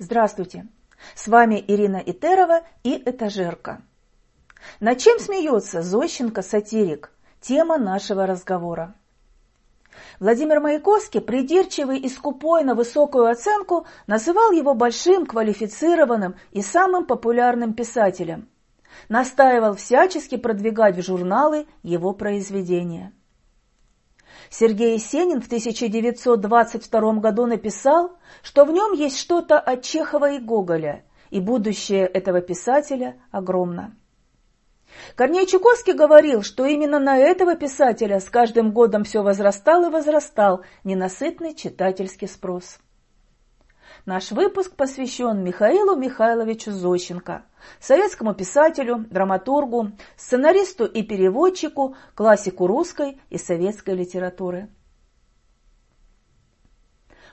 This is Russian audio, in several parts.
Здравствуйте! С вами Ирина Итерова и Этажерка. Над чем смеется Зощенко-сатирик? Тема нашего разговора. Владимир Маяковский, придирчивый и скупой на высокую оценку, называл его большим, квалифицированным и самым популярным писателем. Настаивал всячески продвигать в журналы его произведения. Сергей Есенин в 1922 году написал, что в нем есть что-то от Чехова и Гоголя, и будущее этого писателя огромно. Корней Чуковский говорил, что именно на этого писателя с каждым годом все возрастал и возрастал ненасытный читательский спрос. Наш выпуск посвящен Михаилу Михайловичу Зощенко, советскому писателю, драматургу, сценаристу и переводчику, классику русской и советской литературы.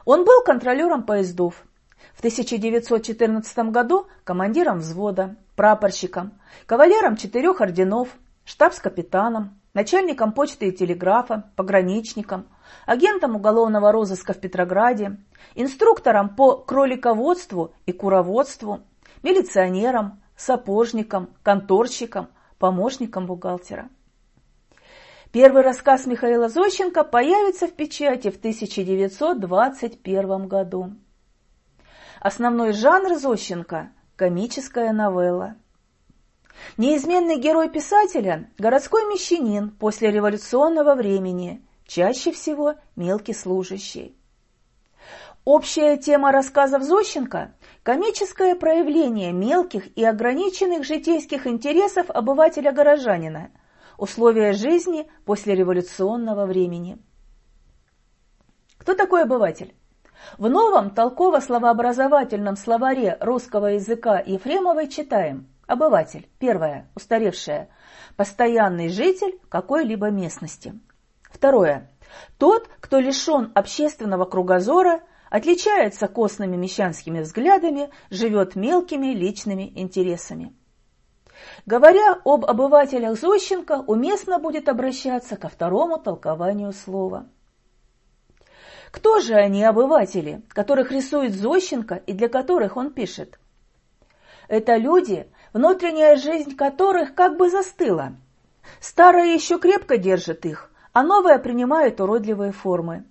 Он был контролером поездов. В 1914 году командиром взвода, прапорщиком, кавалером четырех орденов, штабс-капитаном, начальником почты и телеграфа, пограничником, агентом уголовного розыска в Петрограде, инструктором по кролиководству и куроводству, милиционером, сапожником, конторщиком, помощником бухгалтера. Первый рассказ Михаила Зощенко появится в печати в 1921 году. Основной жанр Зощенко – комическая новелла. Неизменный герой писателя – городской мещанин после революционного времени, чаще всего мелкий служащий. Общая тема рассказов Зощенко – комическое проявление мелких и ограниченных житейских интересов обывателя-горожанина, условия жизни после революционного времени. Кто такой обыватель? В новом толково-словообразовательном словаре русского языка Ефремовой читаем «Обыватель, первое, устаревшее, постоянный житель какой-либо местности». Второе. Тот, кто лишен общественного кругозора – отличается костными мещанскими взглядами, живет мелкими личными интересами. Говоря об обывателях Зощенко, уместно будет обращаться ко второму толкованию слова. Кто же они, обыватели, которых рисует Зощенко и для которых он пишет? Это люди, внутренняя жизнь которых как бы застыла. Старое еще крепко держит их, а новое принимает уродливые формы.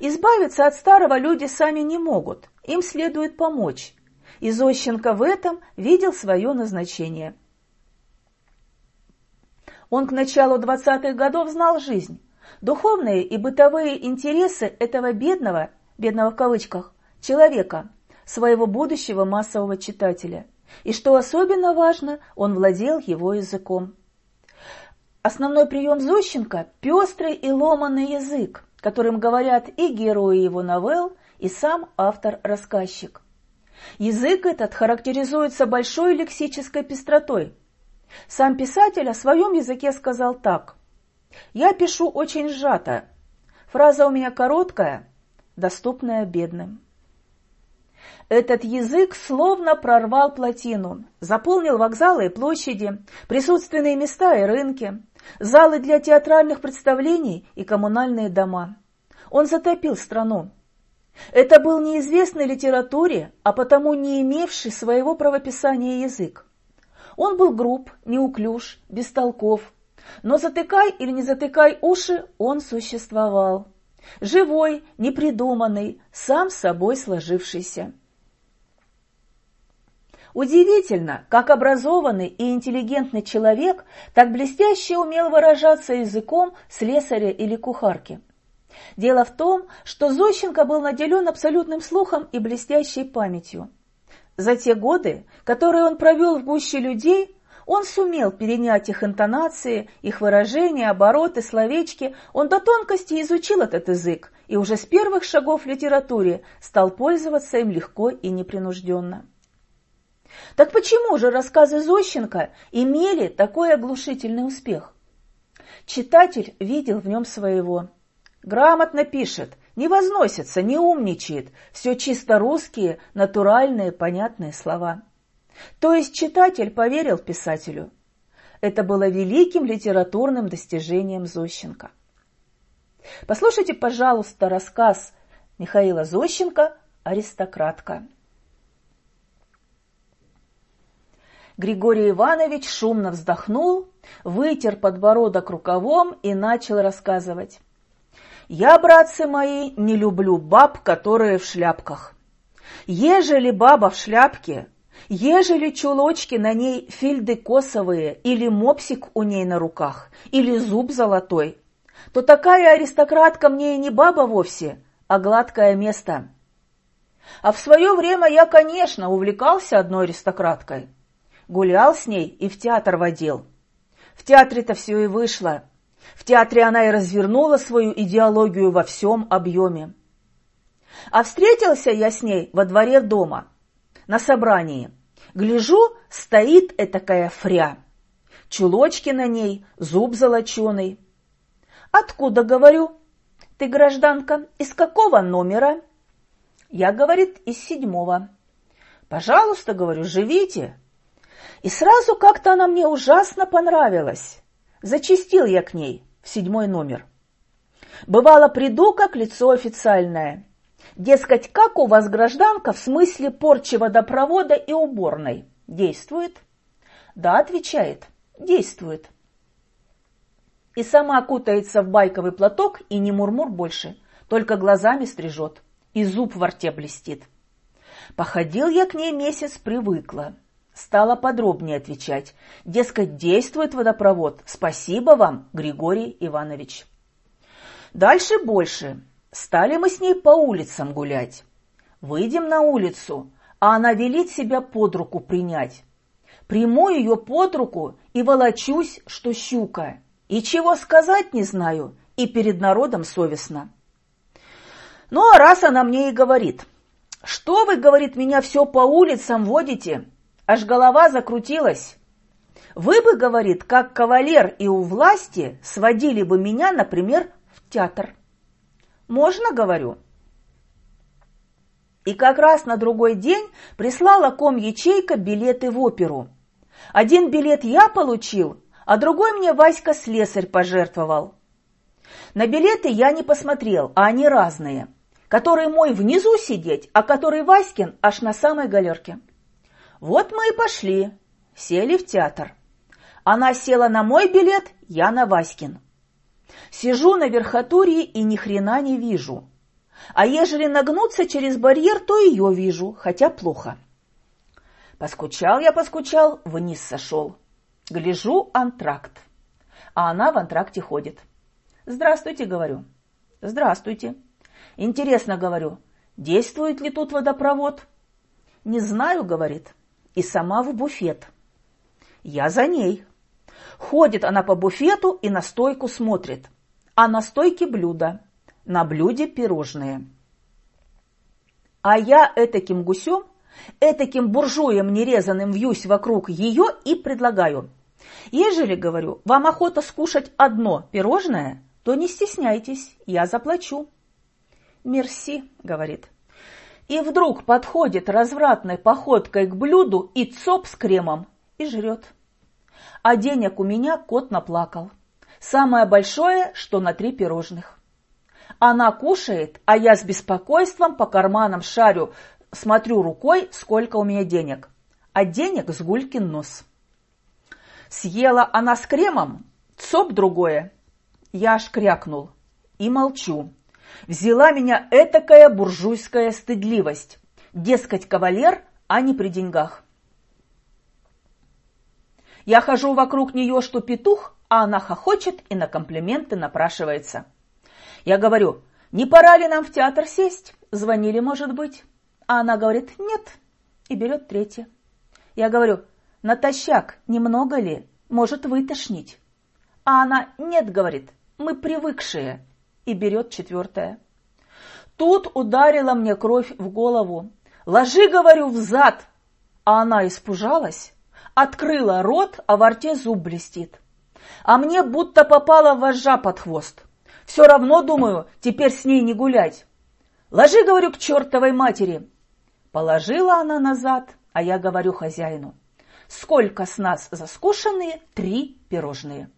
Избавиться от старого люди сами не могут, им следует помочь. И Зощенко в этом видел свое назначение. Он к началу 20-х годов знал жизнь, духовные и бытовые интересы этого бедного, бедного в кавычках, человека, своего будущего массового читателя. И что особенно важно, он владел его языком. Основной прием Зощенко – пестрый и ломанный язык, которым говорят и герои его новелл, и сам автор-рассказчик. Язык этот характеризуется большой лексической пестротой. Сам писатель о своем языке сказал так. «Я пишу очень сжато. Фраза у меня короткая, доступная бедным». Этот язык словно прорвал плотину, заполнил вокзалы и площади, присутственные места и рынки, залы для театральных представлений и коммунальные дома. Он затопил страну. Это был неизвестный литературе, а потому не имевший своего правописания язык. Он был груб, неуклюж, бестолков, но затыкай или не затыкай уши, он существовал. Живой, непридуманный, сам собой сложившийся. Удивительно, как образованный и интеллигентный человек так блестяще умел выражаться языком слесаря или кухарки. Дело в том, что Зощенко был наделен абсолютным слухом и блестящей памятью. За те годы, которые он провел в гуще людей, он сумел перенять их интонации, их выражения, обороты, словечки. Он до тонкости изучил этот язык и уже с первых шагов в литературе стал пользоваться им легко и непринужденно. Так почему же рассказы Зощенко имели такой оглушительный успех? Читатель видел в нем своего. Грамотно пишет, не возносится, не умничает, все чисто русские, натуральные, понятные слова. То есть читатель поверил писателю. Это было великим литературным достижением Зощенко. Послушайте, пожалуйста, рассказ Михаила Зощенко «Аристократка». Григорий Иванович шумно вздохнул, вытер подбородок рукавом и начал рассказывать. «Я, братцы мои, не люблю баб, которые в шляпках. Ежели баба в шляпке, ежели чулочки на ней фильды косовые, или мопсик у ней на руках, или зуб золотой, то такая аристократка мне и не баба вовсе, а гладкое место. А в свое время я, конечно, увлекался одной аристократкой. Гулял с ней и в театр водил. В театре-то все и вышло. В театре она и развернула свою идеологию во всем объеме. А встретился я с ней во дворе дома, на собрании. Гляжу, стоит этакая фря. Чулочки на ней, зуб золоченый. Откуда, говорю? Ты, гражданка, из какого номера? Я, говорит, из седьмого. Пожалуйста, говорю, живите. И сразу как-то она мне ужасно понравилась. Зачистил я к ней в седьмой номер. Бывало, приду как лицо официальное. Дескать, как у вас гражданка в смысле порчи водопровода и уборной? Действует? Да, отвечает, действует и сама кутается в байковый платок и не мурмур больше, только глазами стрижет, и зуб в рте блестит. Походил я к ней месяц, привыкла. Стала подробнее отвечать. Дескать, действует водопровод. Спасибо вам, Григорий Иванович. Дальше больше. Стали мы с ней по улицам гулять. Выйдем на улицу, а она велит себя под руку принять. Приму ее под руку и волочусь, что щука. И чего сказать не знаю, и перед народом совестно. Ну, а раз она мне и говорит, что вы, говорит, меня все по улицам водите, аж голова закрутилась. Вы бы, говорит, как кавалер и у власти сводили бы меня, например, в театр. Можно, говорю? И как раз на другой день прислала ком-ячейка билеты в оперу. Один билет я получил, а другой мне Васька слесарь пожертвовал. На билеты я не посмотрел, а они разные. Который мой внизу сидеть, а который Васькин аж на самой галерке. Вот мы и пошли, сели в театр. Она села на мой билет, я на Васькин. Сижу на верхотурье и ни хрена не вижу. А ежели нагнуться через барьер, то ее вижу, хотя плохо. Поскучал я, поскучал, вниз сошел. Гляжу антракт. А она в антракте ходит. Здравствуйте, говорю. Здравствуйте. Интересно, говорю, действует ли тут водопровод? Не знаю, говорит. И сама в буфет. Я за ней. Ходит она по буфету и на стойку смотрит. А на стойке блюдо. На блюде пирожные. А я этаким гусем, этаким буржуем нерезанным вьюсь вокруг ее и предлагаю. Ежели, говорю, вам охота скушать одно пирожное, то не стесняйтесь, я заплачу. Мерси, говорит. И вдруг подходит развратной походкой к блюду и цоп с кремом и жрет. А денег у меня кот наплакал. Самое большое, что на три пирожных. Она кушает, а я с беспокойством по карманам шарю, смотрю рукой, сколько у меня денег. А денег с гулькин нос. Съела она с кремом, цоп другое. Я аж крякнул и молчу. Взяла меня этакая буржуйская стыдливость. Дескать, кавалер, а не при деньгах. Я хожу вокруг нее, что петух, а она хохочет и на комплименты напрашивается. Я говорю, не пора ли нам в театр сесть? Звонили, может быть. А она говорит, нет, и берет третье. Я говорю, Натощак, немного ли? Может вытошнить. А она нет, говорит, мы привыкшие. И берет четвертое. Тут ударила мне кровь в голову. Ложи, говорю, в зад. А она испужалась, открыла рот, а во рте зуб блестит. А мне будто попала вожжа под хвост. Все равно, думаю, теперь с ней не гулять. Ложи, говорю, к чертовой матери. Положила она назад, а я говорю хозяину. Сколько с нас заскушенные? Три пирожные.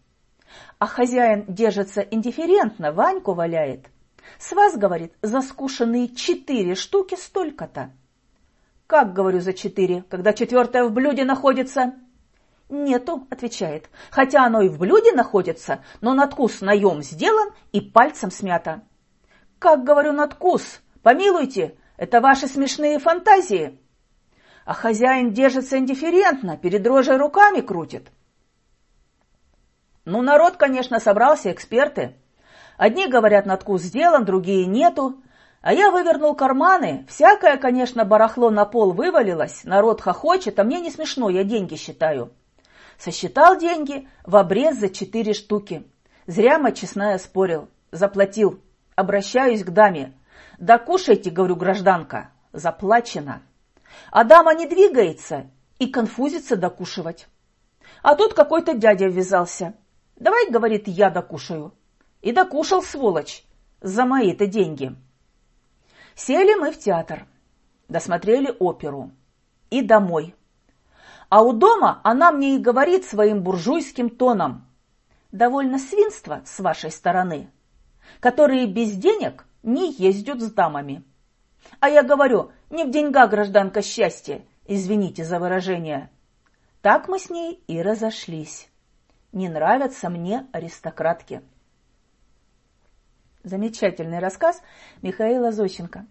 А хозяин держится индифферентно, Ваньку валяет. С вас, говорит, заскушенные четыре штуки столько-то. Как, говорю, за четыре, когда четвертая в блюде находится? «Нету», — отвечает, «хотя оно и в блюде находится, но надкус наем сделан и пальцем смято». «Как, говорю, надкус? Помилуйте, это ваши смешные фантазии». А хозяин держится индифферентно, перед рожей руками крутит. Ну, народ, конечно, собрался, эксперты. Одни говорят, надкус сделан, другие нету. А я вывернул карманы, всякое, конечно, барахло на пол вывалилось, народ хохочет, а мне не смешно, я деньги считаю. Сосчитал деньги в обрез за четыре штуки. Зря мать честная спорил. Заплатил. Обращаюсь к даме. Да кушайте, говорю, гражданка. Заплачено. А дама не двигается и конфузится докушивать. А тут какой-то дядя ввязался. Давай, говорит, я докушаю. И докушал, сволочь, за мои-то деньги. Сели мы в театр, досмотрели оперу и домой. А у дома она мне и говорит своим буржуйским тоном. Довольно свинство с вашей стороны, которые без денег не ездят с дамами. А я говорю, не в деньгах гражданка счастья, извините за выражение. Так мы с ней и разошлись. Не нравятся мне аристократки. Замечательный рассказ Михаила Зощенко.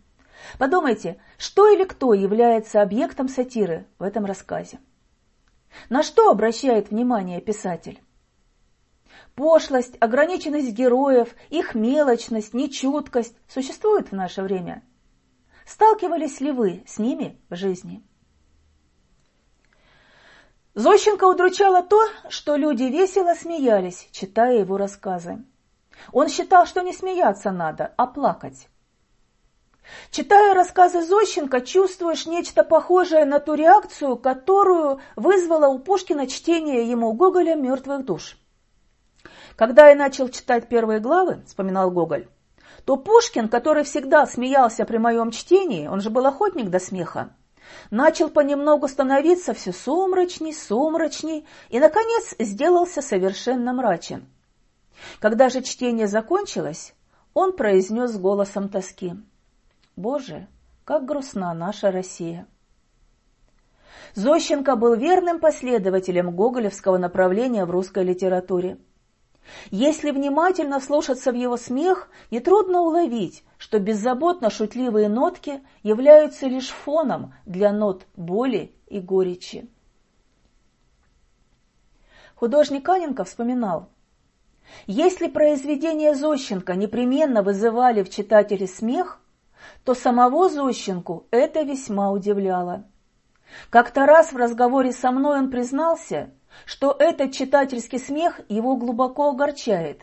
Подумайте, что или кто является объектом сатиры в этом рассказе? На что обращает внимание писатель? Пошлость, ограниченность героев, их мелочность, нечуткость существуют в наше время. Сталкивались ли вы с ними в жизни? Зощенко удручало то, что люди весело смеялись, читая его рассказы. Он считал, что не смеяться надо, а плакать. Читая рассказы Зощенко, чувствуешь нечто похожее на ту реакцию, которую вызвало у Пушкина чтение ему Гоголя «Мертвых душ». Когда я начал читать первые главы, вспоминал Гоголь, то Пушкин, который всегда смеялся при моем чтении, он же был охотник до смеха, начал понемногу становиться все сумрачней, сумрачней и, наконец, сделался совершенно мрачен. Когда же чтение закончилось, он произнес голосом тоски – Боже, как грустна наша Россия! Зощенко был верным последователем гоголевского направления в русской литературе. Если внимательно слушаться в его смех, нетрудно уловить, что беззаботно шутливые нотки являются лишь фоном для нот боли и горечи. Художник Аненко вспоминал, если произведения Зощенко непременно вызывали в читателе смех, то самого Зощенку это весьма удивляло. Как-то раз в разговоре со мной он признался, что этот читательский смех его глубоко огорчает,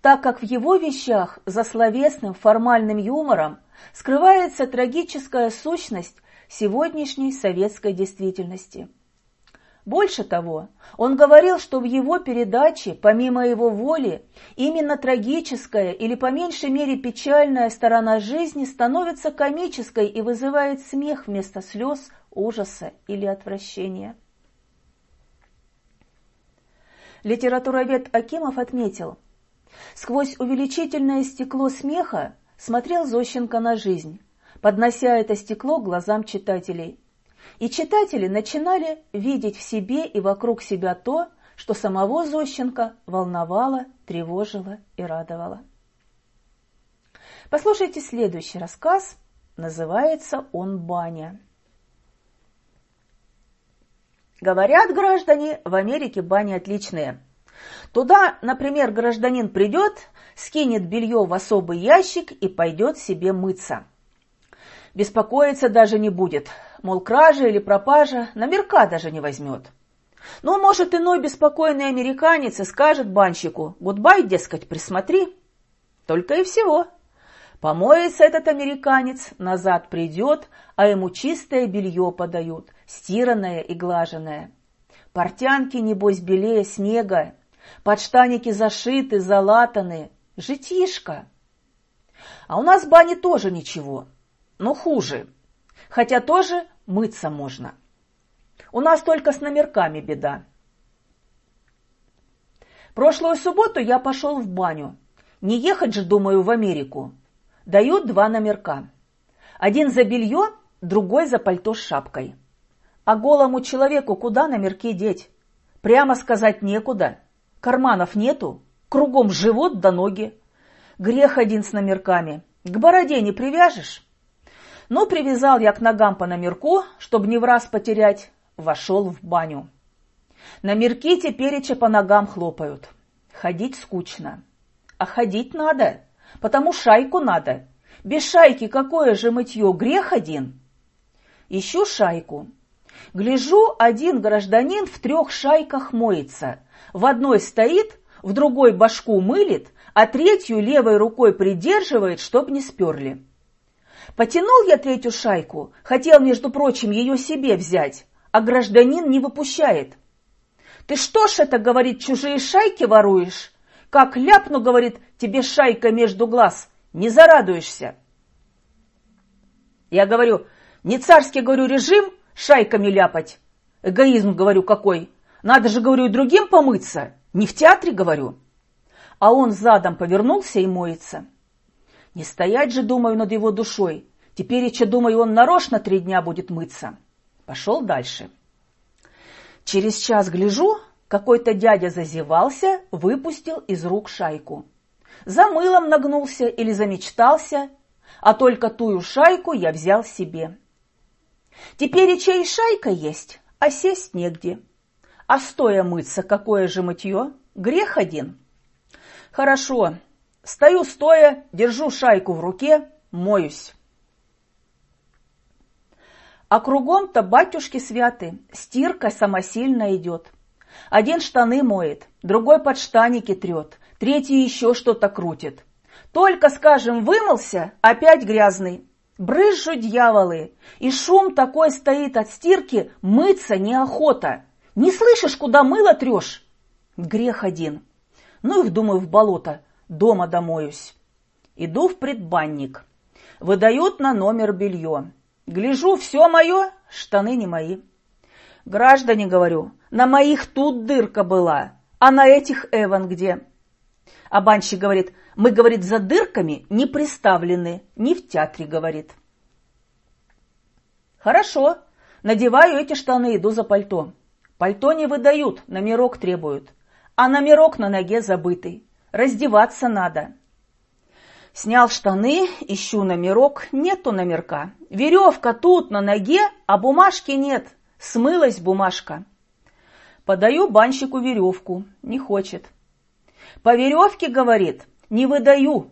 так как в его вещах за словесным формальным юмором скрывается трагическая сущность сегодняшней советской действительности. Больше того, он говорил, что в его передаче, помимо его воли, именно трагическая или по меньшей мере печальная сторона жизни становится комической и вызывает смех вместо слез, ужаса или отвращения. Литературовед Акимов отметил, сквозь увеличительное стекло смеха смотрел Зощенко на жизнь, поднося это стекло глазам читателей – и читатели начинали видеть в себе и вокруг себя то, что самого Зощенко волновало, тревожило и радовало. Послушайте следующий рассказ, называется он «Баня». Говорят граждане, в Америке бани отличные. Туда, например, гражданин придет, скинет белье в особый ящик и пойдет себе мыться. Беспокоиться даже не будет, мол, кража или пропажа, номерка даже не возьмет. Ну, может, иной беспокойный американец и скажет банщику, гудбай, дескать, присмотри. Только и всего. Помоется этот американец, назад придет, а ему чистое белье подают, стиранное и глаженное. Портянки, небось, белее снега, подштаники зашиты, залатаны. Житишка. А у нас бани тоже ничего, но хуже. Хотя тоже мыться можно. У нас только с номерками беда. Прошлую субботу я пошел в баню. Не ехать же, думаю, в Америку. Дают два номерка. Один за белье, другой за пальто с шапкой. А голому человеку куда номерки деть? Прямо сказать некуда. Карманов нету, кругом живот до ноги. Грех один с номерками. К бороде не привяжешь? Ну, привязал я к ногам по номерку, чтобы не в раз потерять, вошел в баню. Номерки тепереча по ногам хлопают. Ходить скучно. А ходить надо, потому шайку надо. Без шайки какое же мытье, грех один. Ищу шайку. Гляжу, один гражданин в трех шайках моется. В одной стоит, в другой башку мылит, а третью левой рукой придерживает, чтоб не сперли. Потянул я третью шайку, хотел, между прочим, ее себе взять, а гражданин не выпущает. «Ты что ж это, — говорит, — чужие шайки воруешь? Как ляпну, — говорит, — тебе шайка между глаз, не зарадуешься». Я говорю, не царский, говорю, режим шайками ляпать. Эгоизм, говорю, какой. Надо же, говорю, и другим помыться. Не в театре, говорю. А он задом повернулся и моется. Не стоять же, думаю, над его душой. Теперь еще, думаю, он нарочно три дня будет мыться. Пошел дальше. Через час гляжу, какой-то дядя зазевался, выпустил из рук шайку. За мылом нагнулся или замечтался, а только тую шайку я взял себе. Теперь и чей шайка есть, а сесть негде. А стоя мыться, какое же мытье? Грех один. Хорошо, стою стоя, держу шайку в руке, моюсь. А кругом-то батюшки святы, стирка самосильно идет. Один штаны моет, другой подштаники трет, третий еще что-то крутит. Только, скажем, вымылся, опять грязный. Брызжут дьяволы, и шум такой стоит от стирки, мыться неохота. Не слышишь, куда мыло трешь? Грех один. Ну их, думаю, в болото, дома домоюсь. Иду в предбанник. Выдают на номер белье. Гляжу, все мое, штаны не мои. Граждане, говорю, на моих тут дырка была, а на этих Эван где? А банщик говорит, мы, говорит, за дырками не приставлены, не в театре, говорит. Хорошо, надеваю эти штаны, иду за пальто. Пальто не выдают, номерок требуют. А номерок на ноге забытый. Раздеваться надо. Снял штаны, ищу номерок, нету номерка. Веревка тут на ноге, а бумажки нет. Смылась бумажка. Подаю банщику веревку, не хочет. По веревке, говорит, не выдаю.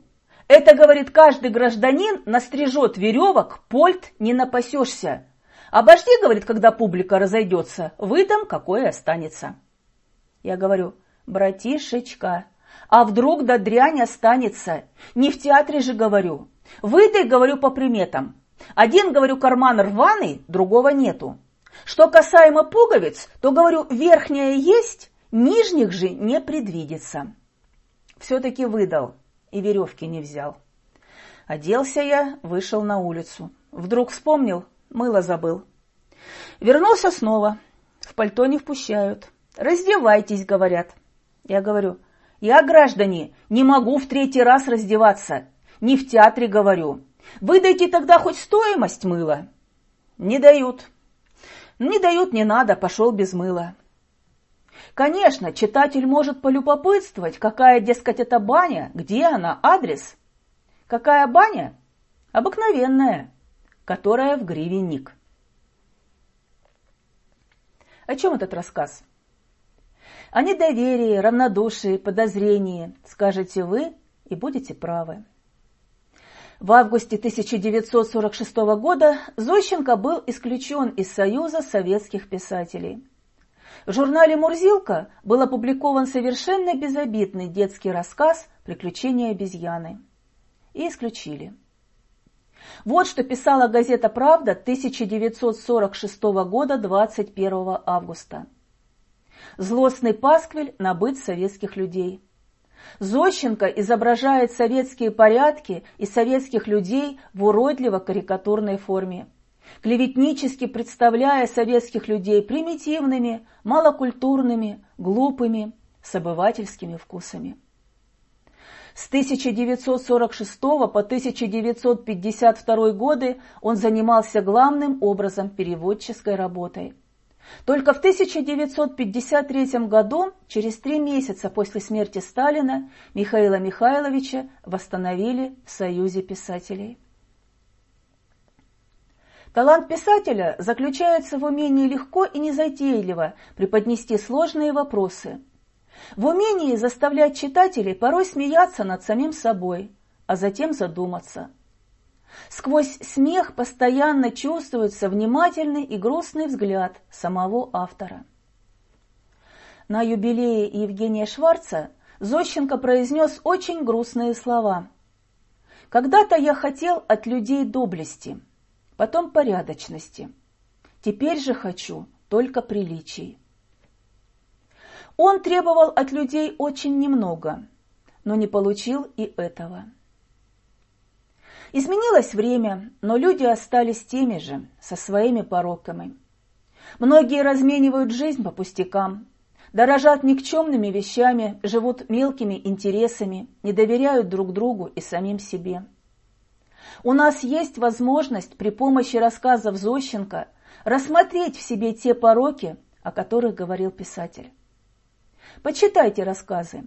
Это, говорит, каждый гражданин настрижет веревок, польт не напасешься. Обожди, говорит, когда публика разойдется, выдам, какое останется. Я говорю, братишечка, а вдруг до дрянь останется? Не в театре же говорю. Выдай, говорю, по приметам. Один, говорю, карман рваный, другого нету. Что касаемо пуговиц, то, говорю, верхняя есть, нижних же не предвидится все-таки выдал и веревки не взял. Оделся я, вышел на улицу. Вдруг вспомнил, мыло забыл. Вернулся снова. В пальто не впущают. Раздевайтесь, говорят. Я говорю, я, граждане, не могу в третий раз раздеваться. Не в театре говорю. Выдайте тогда хоть стоимость мыла. Не дают. Не дают, не надо, пошел без мыла. Конечно, читатель может полюбопытствовать, какая, дескать, это баня, где она, адрес. Какая баня? Обыкновенная, которая в гривенник. О чем этот рассказ? О недоверии, равнодушии, подозрении, скажете вы, и будете правы. В августе 1946 года Зощенко был исключен из Союза советских писателей – в журнале «Мурзилка» был опубликован совершенно безобидный детский рассказ «Приключения обезьяны». И исключили. Вот что писала газета «Правда» 1946 года 21 августа. Злостный пасквиль на быт советских людей. Зощенко изображает советские порядки и советских людей в уродливо-карикатурной форме клеветнически представляя советских людей примитивными, малокультурными, глупыми, с обывательскими вкусами. С 1946 по 1952 годы он занимался главным образом переводческой работой. Только в 1953 году, через три месяца после смерти Сталина, Михаила Михайловича восстановили в Союзе писателей. Талант писателя заключается в умении легко и незатейливо преподнести сложные вопросы, в умении заставлять читателей порой смеяться над самим собой, а затем задуматься – Сквозь смех постоянно чувствуется внимательный и грустный взгляд самого автора. На юбилее Евгения Шварца Зощенко произнес очень грустные слова. «Когда-то я хотел от людей доблести, потом порядочности. Теперь же хочу только приличий». Он требовал от людей очень немного, но не получил и этого. Изменилось время, но люди остались теми же, со своими пороками. Многие разменивают жизнь по пустякам, дорожат никчемными вещами, живут мелкими интересами, не доверяют друг другу и самим себе. У нас есть возможность при помощи рассказов Зощенко рассмотреть в себе те пороки, о которых говорил писатель. Почитайте рассказы,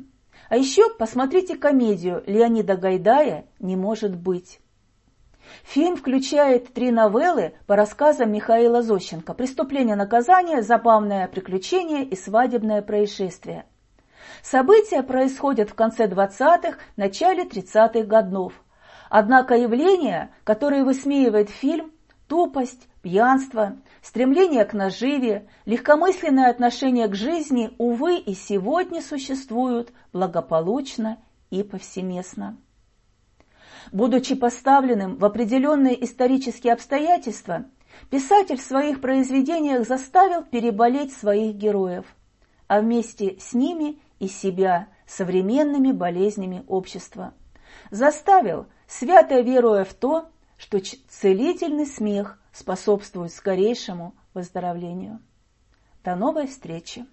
а еще посмотрите комедию Леонида Гайдая «Не может быть». Фильм включает три новеллы по рассказам Михаила Зощенко «Преступление наказание», «Забавное приключение» и «Свадебное происшествие». События происходят в конце 20-х, начале 30-х годов. Однако явления, которые высмеивает фильм, тупость, пьянство, стремление к наживе, легкомысленное отношение к жизни, увы, и сегодня существуют благополучно и повсеместно. Будучи поставленным в определенные исторические обстоятельства, писатель в своих произведениях заставил переболеть своих героев, а вместе с ними и себя современными болезнями общества. Заставил, свято веруя в то, что целительный смех способствует скорейшему выздоровлению. До новой встречи!